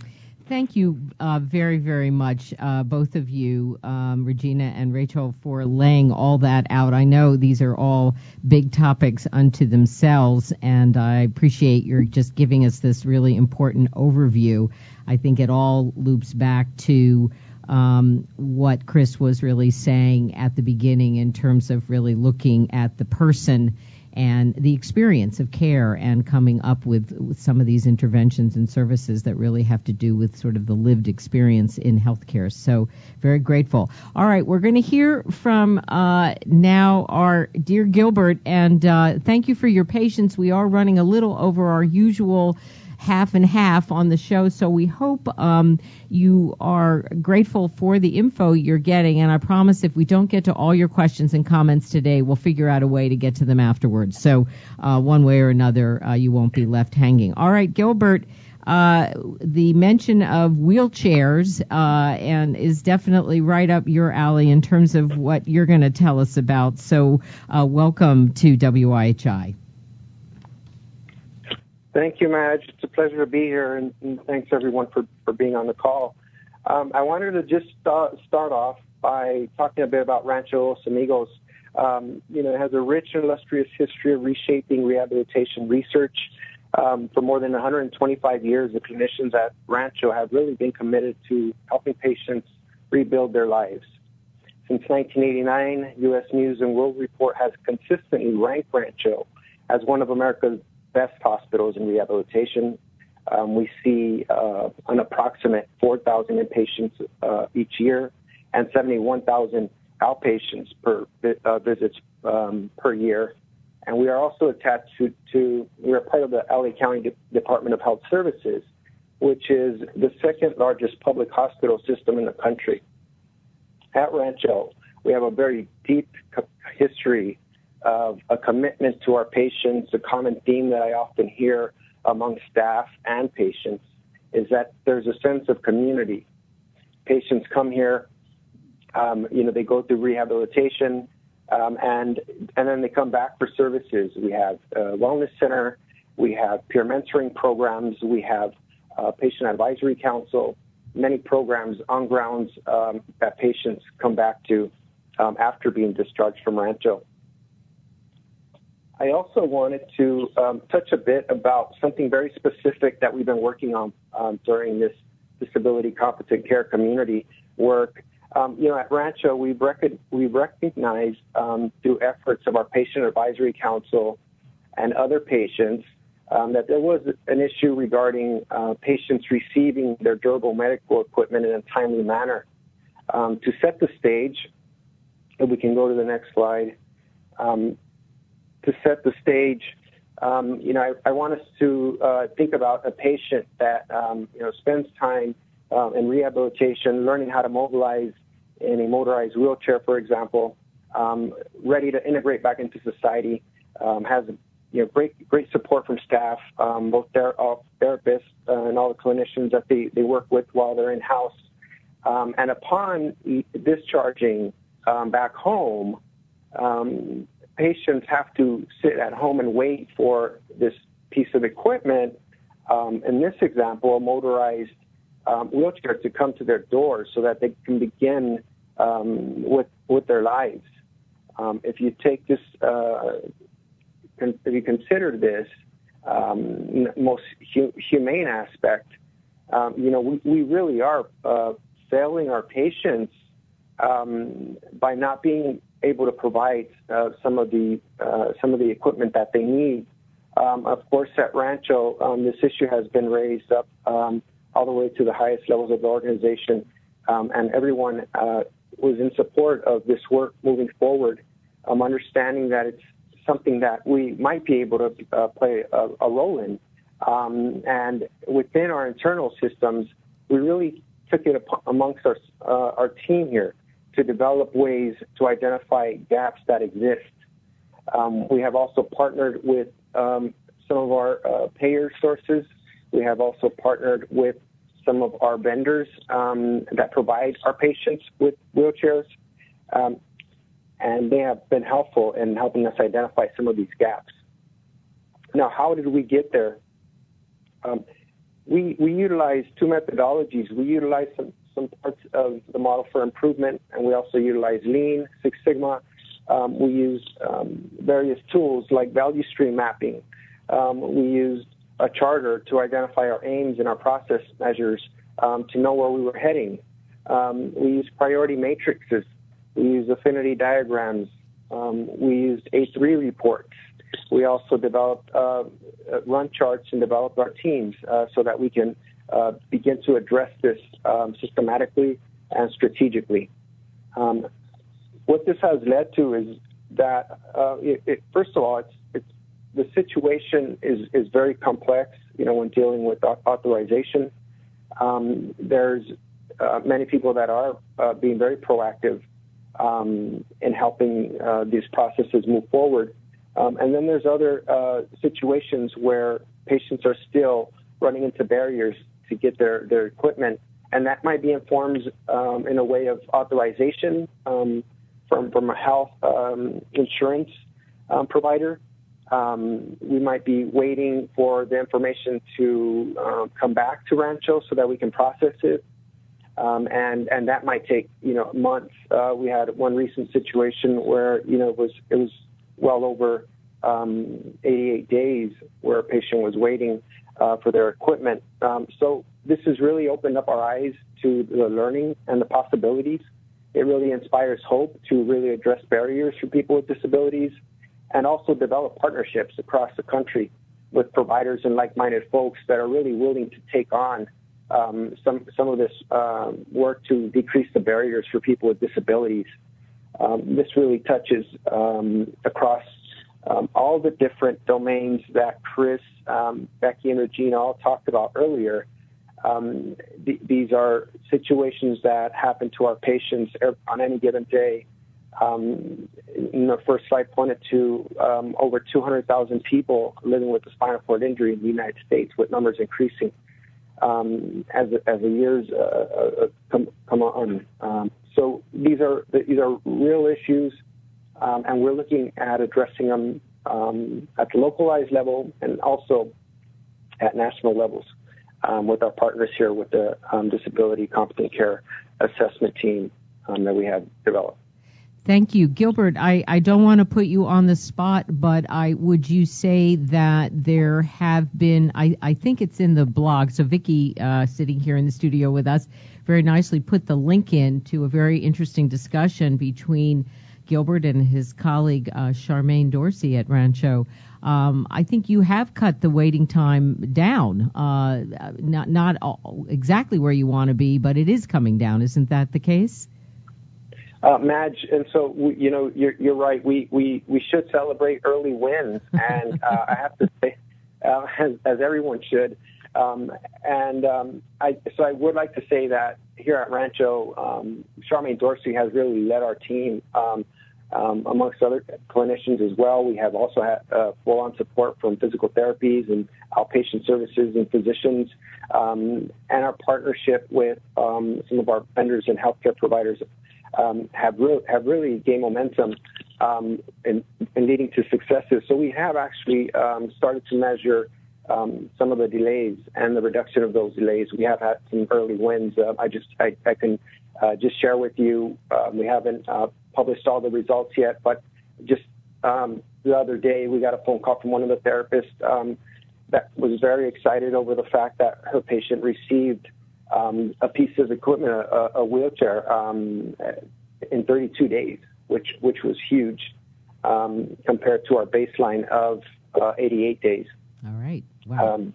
Thank you uh, very, very much, uh, both of you, um, Regina and Rachel, for laying all that out. I know these are all big topics unto themselves, and I appreciate your just giving us this really important overview. I think it all loops back to um, what Chris was really saying at the beginning in terms of really looking at the person and the experience of care and coming up with, with, some of these interventions and services that really have to do with sort of the lived experience in healthcare. So very grateful. All right, we're going to hear from uh, now our dear Gilbert, and uh, thank you for your patience. We are running a little over our usual half and half on the show. So we hope um, you are grateful for the info you're getting. And I promise if we don't get to all your questions and comments today, we'll figure out a way to get to them afterwards. So uh, one way or another, uh, you won't be left hanging. All right, Gilbert. Uh, the mention of wheelchairs uh, and is definitely right up your alley in terms of what you're going to tell us about. So, uh, welcome to WIHI. Thank you, Madge. It's a pleasure to be here, and, and thanks everyone for, for being on the call. Um, I wanted to just start, start off by talking a bit about Rancho Los Amigos. Um, you know, it has a rich and illustrious history of reshaping rehabilitation research. Um, for more than 125 years, the clinicians at Rancho have really been committed to helping patients rebuild their lives. Since 1989, U.S. News and World Report has consistently ranked Rancho as one of America's best hospitals in rehabilitation. Um, we see uh, an approximate 4,000 inpatients uh, each year and 71,000 outpatients per uh, visits um, per year. And we are also attached to, to, we are part of the LA County De- Department of Health Services, which is the second largest public hospital system in the country. At Rancho, we have a very deep history of a commitment to our patients. A common theme that I often hear among staff and patients is that there's a sense of community. Patients come here, um, you know, they go through rehabilitation, um, and and then they come back for services. We have a wellness center, we have peer mentoring programs, we have patient advisory council, many programs on grounds um, that patients come back to um, after being discharged from Rancho. I also wanted to um, touch a bit about something very specific that we've been working on um, during this disability competent care community work. Um, you know, at Rancho, we've, rec- we've recognized um, through efforts of our Patient Advisory Council and other patients um, that there was an issue regarding uh, patients receiving their durable medical equipment in a timely manner. Um, to set the stage, if we can go to the next slide, um, to set the stage, um, you know, I, I, want us to uh, think about a patient that, um, you know, spends time um, in rehabilitation, learning how to mobilize in a motorized wheelchair, for example, ready to integrate back into society, has you know, great great support from staff, um, both their uh, therapists uh, and all the clinicians that they, they work with while they're in house. Um, and upon discharging um, back home, um, patients have to sit at home and wait for this piece of equipment. Um, in this example, a motorized um, wheelchair to come to their door so that they can begin with with their lives. if you take this uh, if you consider this um, most hu- humane aspect, um, you know, we, we really are uh, failing our patients um, by not being able to provide uh, some of the uh, some of the equipment that they need. Um, of course, at Rancho, um, this issue has been raised up um, all the way to the highest levels of the organization, um and everyone uh, was in support of this work moving forward. Um understanding that it's something that we might be able to uh, play a, a, role in. Um, and within our internal systems, we really took it amongst our, uh, our team here to develop ways to identify gaps that exist. Um, we have also partnered with um, some of our uh, payer sources. We have also partnered with some of our vendors um, that provide our patients with wheelchairs. Um, and they have been helpful in helping us identify some of these gaps. Now, how did we get there? Um, we, we utilize two methodologies. We utilize some, some parts of the model for improvement, and we also utilize Lean, Six Sigma. Um, we used um, various tools like value stream mapping. Um, we used a charter to identify our aims and our process measures um, to know where we were heading. Um, we used priority matrices we used affinity diagrams. Um, we used A3 reports. We also developed uh, run charts and developed our teams uh, so that we can uh, begin to address this um, systematically and strategically. Um, what this has led to is that, uh, it, it, first of all, it's, it's, the situation is, is very complex, you know, when dealing with authorization. Um, there's uh, many people that are uh, being very proactive um, in helping uh, these processes move forward. Um, and then there's other uh, situations where patients are still running into barriers to get their, their equipment. And that might be informed um, in a way of authorization um, from, from a health um, insurance um, provider. we might be waiting for the information to uh, come back to Rancho so that we can process it um, and and that might take you know months. Uh, we had one recent situation where you know it was it was well over um, 88 days where a patient was waiting uh, for their equipment. Um, so this has really opened up our eyes to the learning and the possibilities. It really inspires hope to really address barriers for people with disabilities and also develop partnerships across the country with providers and like-minded folks that are really willing to take on um, some some of this uh, work to decrease the barriers for people with disabilities. Um, this really touches um, across um, all the different domains that Chris, um, Becky, and Regina all talked about earlier. Um, th- these are situations that happen to our patients on any given day. in the first slide pointed to over 200,000 people living with a spinal cord injury in the United States, with numbers increasing um, as as the years uh, uh, come come on. Um, so these are these are real issues, um, and we're looking at addressing them um, at the localized level and also at national levels um, with our partners here with the um, Disability Competent Care Assessment Team that we have developed. Thank you, Gilbert. I, I don't want to put you on the spot, but I would you say that there have been I, I think it's in the blog. So Vicky, uh, sitting here in the studio with us, very nicely put the link in to a very interesting discussion between Gilbert and his colleague uh, Charmaine Dorsey at Rancho. Um, I think you have cut the waiting time down, uh, not not exactly where you want to be, but it is coming down. Isn't that the case? Uh, Madge, and so we, you know you're you're right. We we we should celebrate early wins, and uh, I have to say, uh, as as everyone should. Um, and um, I, so I would like to say that here at Rancho, um, Charmaine Dorsey has really led our team. Um, um, amongst other clinicians as well. We have also had uh, full-on support from physical therapies and outpatient services and physicians, um, and our partnership with um, some of our vendors and healthcare providers um, have re- have really gained momentum um, in, in, leading to successes. So we have actually um, started to measure. some of the delays and the reduction of those delays. We have had some early wins. Uh, I just I, I can uh, just share with you. Uh, we haven't uh, published all the results yet, but just um, the other day we got a phone call from one of the therapists um, that was very excited over the fact that her patient received um, a piece of equipment, a, a wheelchair, um, in 32 days, which which was huge um, compared to our baseline of uh, 88 days. All right. Wow. Um,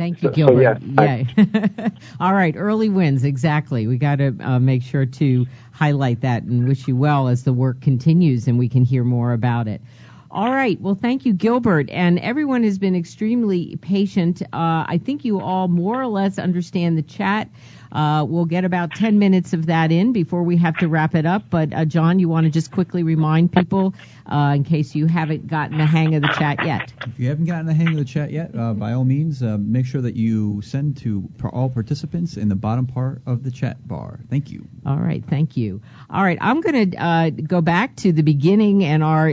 Thank you, Gilbert. So, yeah. yeah. All right, early wins, exactly. We got to uh, make sure to highlight that and wish you well as the work continues and we can hear more about it. All right. Well, thank you, Gilbert. And everyone has been extremely patient. Uh, I think you all more or less understand the chat. Uh, we'll get about 10 minutes of that in before we have to wrap it up. But, uh, John, you want to just quickly remind people, uh, in case you haven't gotten the hang of the chat yet? If you haven't gotten the hang of the chat yet, uh, by all means, uh, make sure that you send to all participants in the bottom part of the chat bar. Thank you. All right. Thank you. All right. I'm going to uh, go back to the beginning and our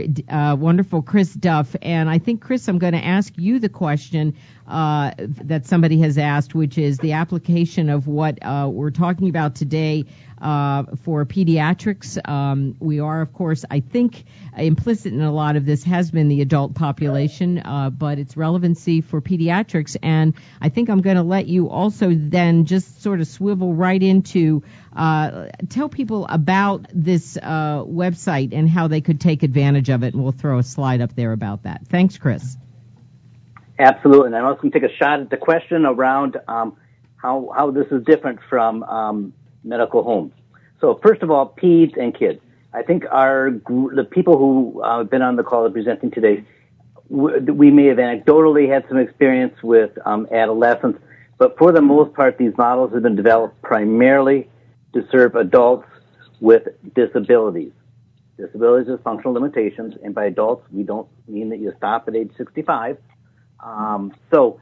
wonderful Chris Duff. And I think, Chris, I'm going to ask you the question uh, that somebody has asked, which is the application of what uh, we're talking about today uh, for pediatrics. Um, we are, of course, I think implicit in a lot of this has been the adult population, uh, but its relevancy for pediatrics. And I think I'm going to let you also then just sort of swivel right into uh, tell people about this uh, website and how they could take advantage of it. And we'll throw a slide up there about that. Thanks, Chris. Absolutely. And I'm also going to take a shot at the question around um, how, how this is different from um, medical homes. So first of all, peds and kids. I think our the people who uh, have been on the call are presenting today, we may have anecdotally had some experience with um, adolescents, but for the most part, these models have been developed primarily to serve adults with disabilities. Disabilities is functional limitations, and by adults, we don't mean that you stop at age 65. Um, so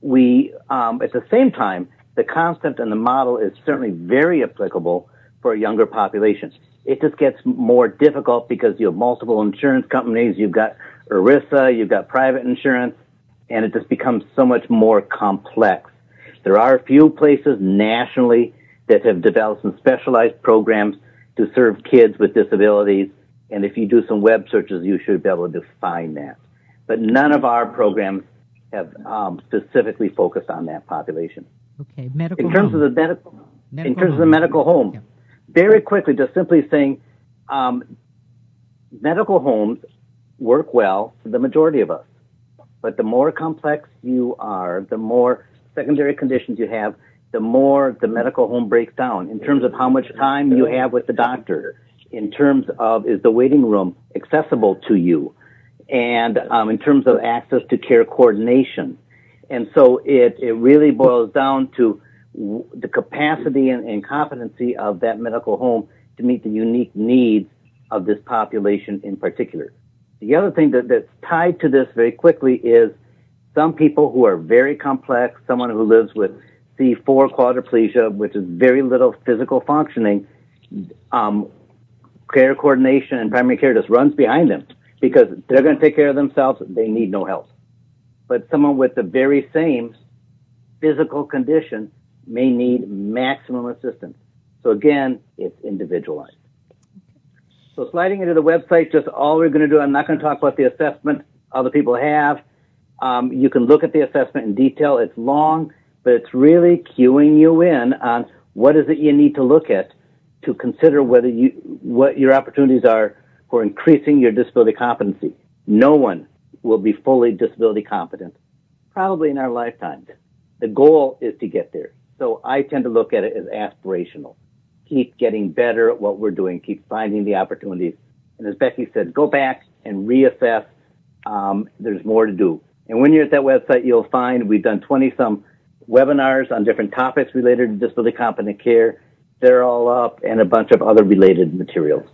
we, um, at the same time, the concept and the model is certainly very applicable for younger populations. It just gets more difficult because you have multiple insurance companies, you've got ERISA, you've got private insurance, and it just becomes so much more complex. There are a few places nationally that have developed some specialized programs to serve kids with disabilities, and if you do some web searches, you should be able to find that but none of our programs have um, specifically focused on that population. Okay, medical. In terms of the medical, in terms home. of the medical home, very quickly, just simply saying, um, medical homes work well for the majority of us, but the more complex you are, the more secondary conditions you have, the more the medical home breaks down in terms of how much time you have with the doctor, in terms of is the waiting room accessible to you, and um, in terms of access to care coordination. And so it, it really boils down to the capacity and, competency of that medical home to meet the unique needs of this population in particular. The other thing that, that's tied to this very quickly is some people who are very complex, someone who lives with C4 quadriplegia, which is very little physical functioning, um, care coordination and primary care just runs behind them because they're going to take care of themselves. They need no help. But someone with the very same physical condition may need maximum assistance. So again, it's individualized. So sliding into the website, just all we're going to do, I'm not going to talk about the assessment other people have. Um, you can look at the assessment in detail. It's long, but it's really cueing you in on what is it you need to look at to consider whether you, what your opportunities are for increasing your disability competency. No one will be fully disability competent, probably in our lifetimes. The goal is to get there. So I tend to look at it as aspirational. Keep getting better at what we're doing, keep finding the opportunities. And as Becky said, go back and reassess. Um, there's more to do. And when you're at that website, you'll find we've done 20 some webinars on different topics related to disability competent care. They're all up and a bunch of other related materials.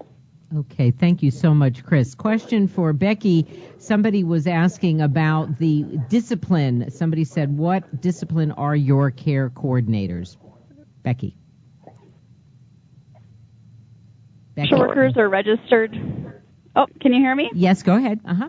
Okay, thank you so much, Chris. Question for Becky. Somebody was asking about the discipline. Somebody said, What discipline are your care coordinators? Becky. Becky. Social workers are registered. Oh, can you hear me? Yes, go ahead. Uh huh.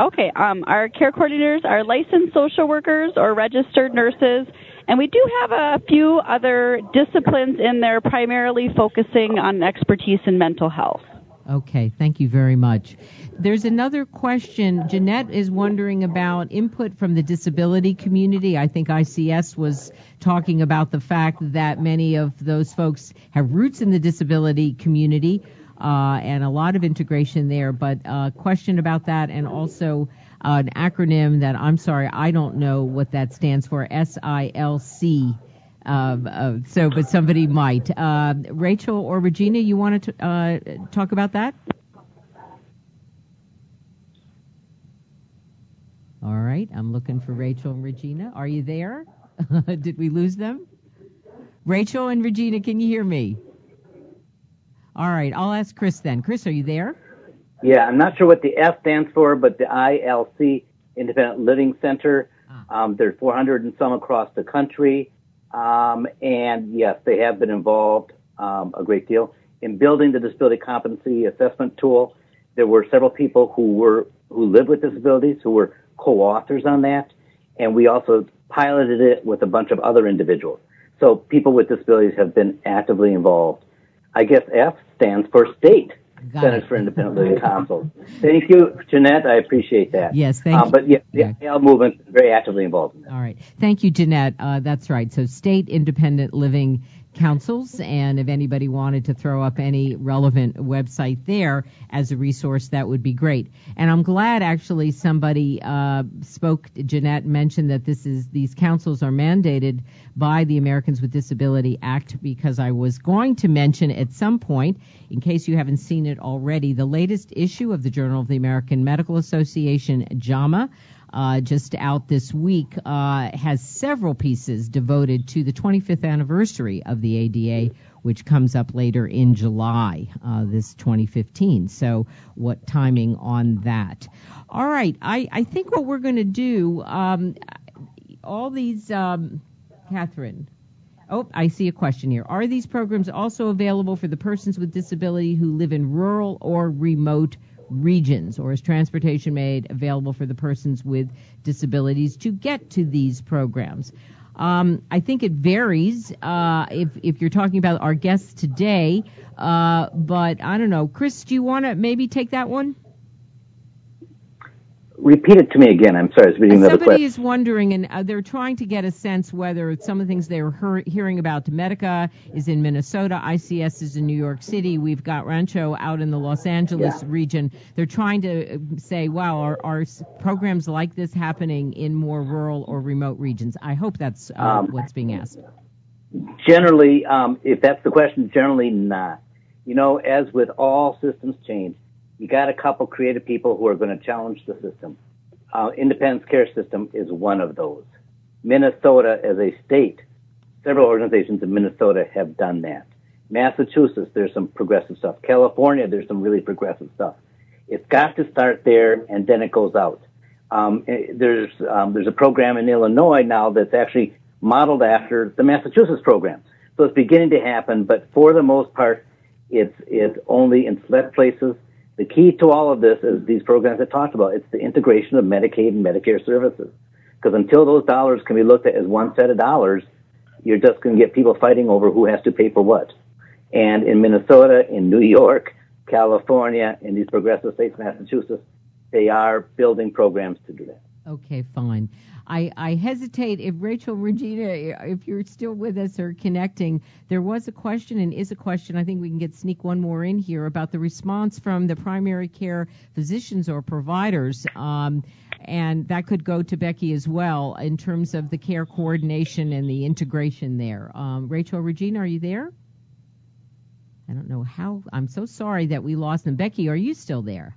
Okay, um, our care coordinators are licensed social workers or registered nurses, and we do have a few other disciplines in there, primarily focusing on expertise in mental health. Okay, thank you very much. There's another question. Jeanette is wondering about input from the disability community. I think ICS was talking about the fact that many of those folks have roots in the disability community uh, and a lot of integration there. But uh, question about that, and also an acronym that I'm sorry I don't know what that stands for. SILC. Um, uh, so, but somebody might. Uh, Rachel or Regina, you want to uh, talk about that? All right, I'm looking for Rachel and Regina. Are you there? Did we lose them? Rachel and Regina, can you hear me? All right, I'll ask Chris then. Chris, are you there? Yeah, I'm not sure what the F stands for, but the ILC, Independent Living Center, ah. um, there's 400 and some across the country. Um, and yes, they have been involved um, a great deal in building the disability competency assessment tool. There were several people who were who live with disabilities who were co-authors on that, and we also piloted it with a bunch of other individuals. So people with disabilities have been actively involved. I guess F stands for state. Got Centers it. for Independent Living Council. Thank you, Jeanette. I appreciate that. Yes, thank uh, you. But yeah, the yeah. movement is very actively involved in that. All right. Thank you, Jeanette. Uh, that's right. So, State Independent Living councils, and if anybody wanted to throw up any relevant website there as a resource, that would be great. And I'm glad actually somebody uh, spoke. Jeanette mentioned that this is these councils are mandated by the Americans with Disability Act because I was going to mention at some point, in case you haven't seen it already, the latest issue of the Journal of the American Medical Association, JAMA uh, just out this week, uh, has several pieces devoted to the 25th anniversary of the ADA, which comes up later in July, uh, this 2015. So, what timing on that? All right, I, I think what we're going to do, um, all these, um, Catherine. Oh, I see a question here. Are these programs also available for the persons with disability who live in rural or remote regions, or is transportation made available for the persons with disabilities to get to these programs? Um, I think it varies uh, if, if you're talking about our guests today, uh, but I don't know. Chris, do you want to maybe take that one? Repeat it to me again. I'm sorry, I was reading Somebody is wondering, and uh, they're trying to get a sense whether some of the things they're he- hearing about Medica is in Minnesota, ICS is in New York City, we've got Rancho out in the Los Angeles region. They're trying to uh, say, wow, are, are programs like this happening in more rural or remote regions? I hope that's uh, um, what's being asked. Generally, um, if that's the question, generally not. You know, as with all systems change, you got a couple creative people who are going to challenge the system. Uh, Independence Care System is one of those. Minnesota, as a state, several organizations in Minnesota have done that. Massachusetts, there's some progressive stuff. California, there's some really progressive stuff. It's got to start there, and then it goes out. Um, eh, there's um, there's a program in Illinois now that's actually modeled after the Massachusetts program. So it's beginning to happen, but for the most part, it's it's only in select places the key to all of this is these programs I talked about. It's the integration of Medicaid and Medicare services. Because until those dollars can be looked at as one set of dollars, you're just going to get people fighting over who has to pay for what. And in Minnesota, in New York, California, in these progressive states, Massachusetts, they are building programs to do that. Okay, fine. I, I hesitate if Rachel Regina, if you're still with us or connecting, there was a question and is a question. I think we can get sneak one more in here about the response from the primary care physicians or providers. Um, and that could go to Becky as well in terms of the care coordination and the integration there. Um, Rachel Regina, are you there? I don't know how. I'm so sorry that we lost them. Becky, are you still there?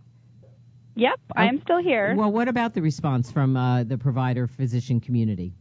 Yep, I am still here. Well, what about the response from uh, the provider physician community?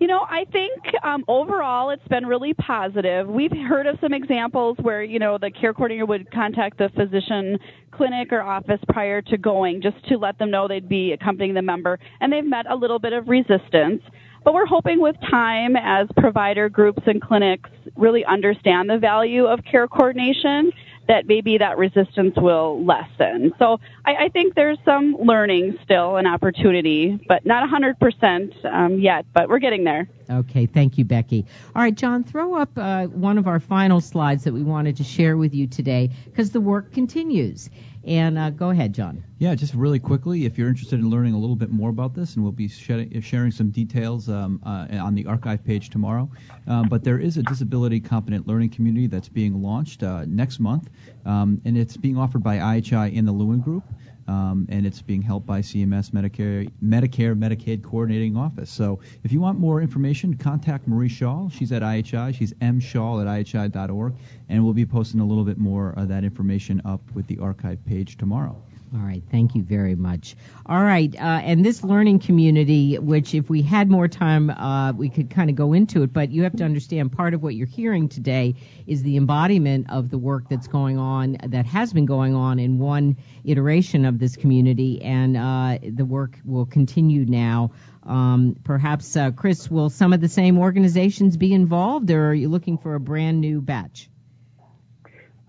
You know, I think um, overall it's been really positive. We've heard of some examples where, you know, the care coordinator would contact the physician clinic or office prior to going just to let them know they'd be accompanying the member, and they've met a little bit of resistance. But we're hoping with time, as provider groups and clinics really understand the value of care coordination, that maybe that resistance will lessen. So I, I think there's some learning still and opportunity, but not 100% um, yet, but we're getting there. Okay, thank you, Becky. All right, John, throw up uh, one of our final slides that we wanted to share with you today because the work continues. And uh, go ahead, John. Yeah, just really quickly, if you're interested in learning a little bit more about this, and we'll be sharing some details um, uh, on the archive page tomorrow. Um, but there is a disability competent learning community that's being launched uh, next month, um, and it's being offered by IHI in the Lewin Group um, and it's being helped by CMS Medicare, Medicare Medicaid Coordinating Office. So if you want more information, contact Marie Schall. She's at IHI. She's mshaw at ihi.org, and we'll be posting a little bit more of that information up with the archive page tomorrow. All right, thank you very much. All right, uh, and this learning community, which if we had more time, uh, we could kind of go into it, but you have to understand part of what you're hearing today is the embodiment of the work that's going on, that has been going on in one iteration of this community, and uh, the work will continue now. Um, perhaps, uh, Chris, will some of the same organizations be involved, or are you looking for a brand new batch?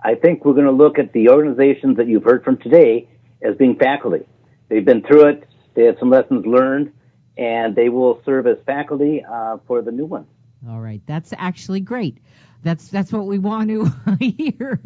I think we're going to look at the organizations that you've heard from today as being faculty. They've been through it. They have some lessons learned, and they will serve as faculty uh, for the new one. All right, that's actually great. That's that's what we want to hear.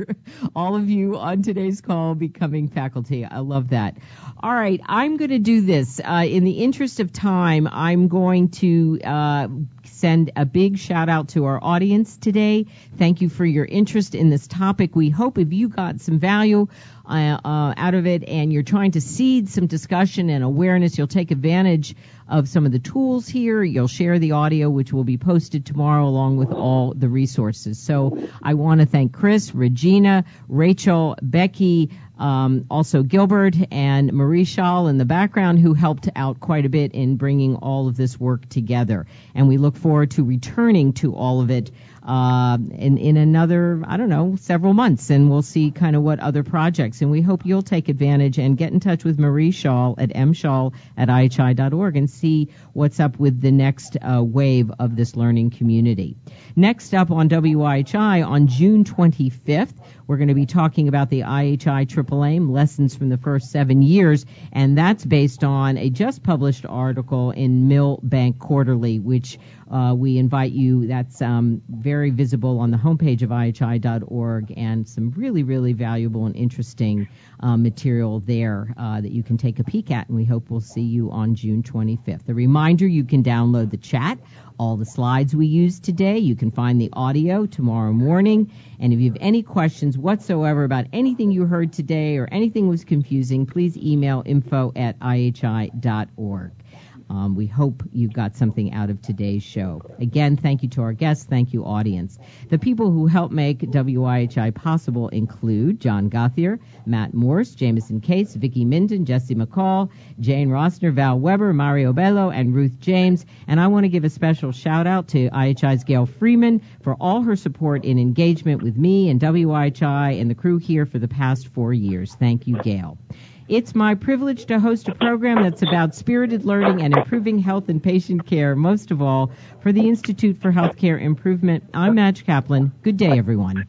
All of you on today's call becoming faculty. I love that. All right, I'm going to do this. Uh, in the interest of time, I'm going to uh, send a big shout out to our audience today. Thank you for your interest in this topic. We hope if you got some value uh, uh, out of it and you're trying to seed some discussion and awareness, you'll take advantage of some of the tools here. You'll share the audio, which will be posted tomorrow along with all the resources. So I want to thank Chris, Regina, Rachel, Becky, um, also Gilbert and Marie Schall in the background who helped out quite a bit in bringing all of this work together. And we look forward to returning to all of it uh, in, in another, I don't know, several months, and we'll see kind of what other projects. And we hope you'll take advantage and get in touch with Marie Schall at mschall at ihi.org and see what's up with the next uh, wave of this learning community. Next up on WIHI on June 25th, we're going to be talking about the IHI Triple Aim lessons from the first seven years, and that's based on a just published article in Milbank Quarterly, which uh, we invite you. That's um, very visible on the homepage of IHI.org, and some really, really valuable and interesting uh, material there uh, that you can take a peek at. And we hope we'll see you on June 25th. A reminder: you can download the chat all the slides we used today. You can find the audio tomorrow morning. And if you have any questions whatsoever about anything you heard today or anything was confusing, please email info at ihi.org. Um, we hope you got something out of today's show. Again, thank you to our guests. Thank you, audience. The people who help make WIHI possible include John Gothier, Matt Morse, Jameson Case, Vicki Minden, Jesse McCall, Jane Rossner, Val Weber, Mario Bello, and Ruth James. And I want to give a special shout out to IHI's Gail Freeman for all her support in engagement with me and WIHI and the crew here for the past four years. Thank you, Gail. It's my privilege to host a program that's about spirited learning and improving health and patient care, most of all for the Institute for Healthcare Improvement. I'm Madge Kaplan. Good day, everyone.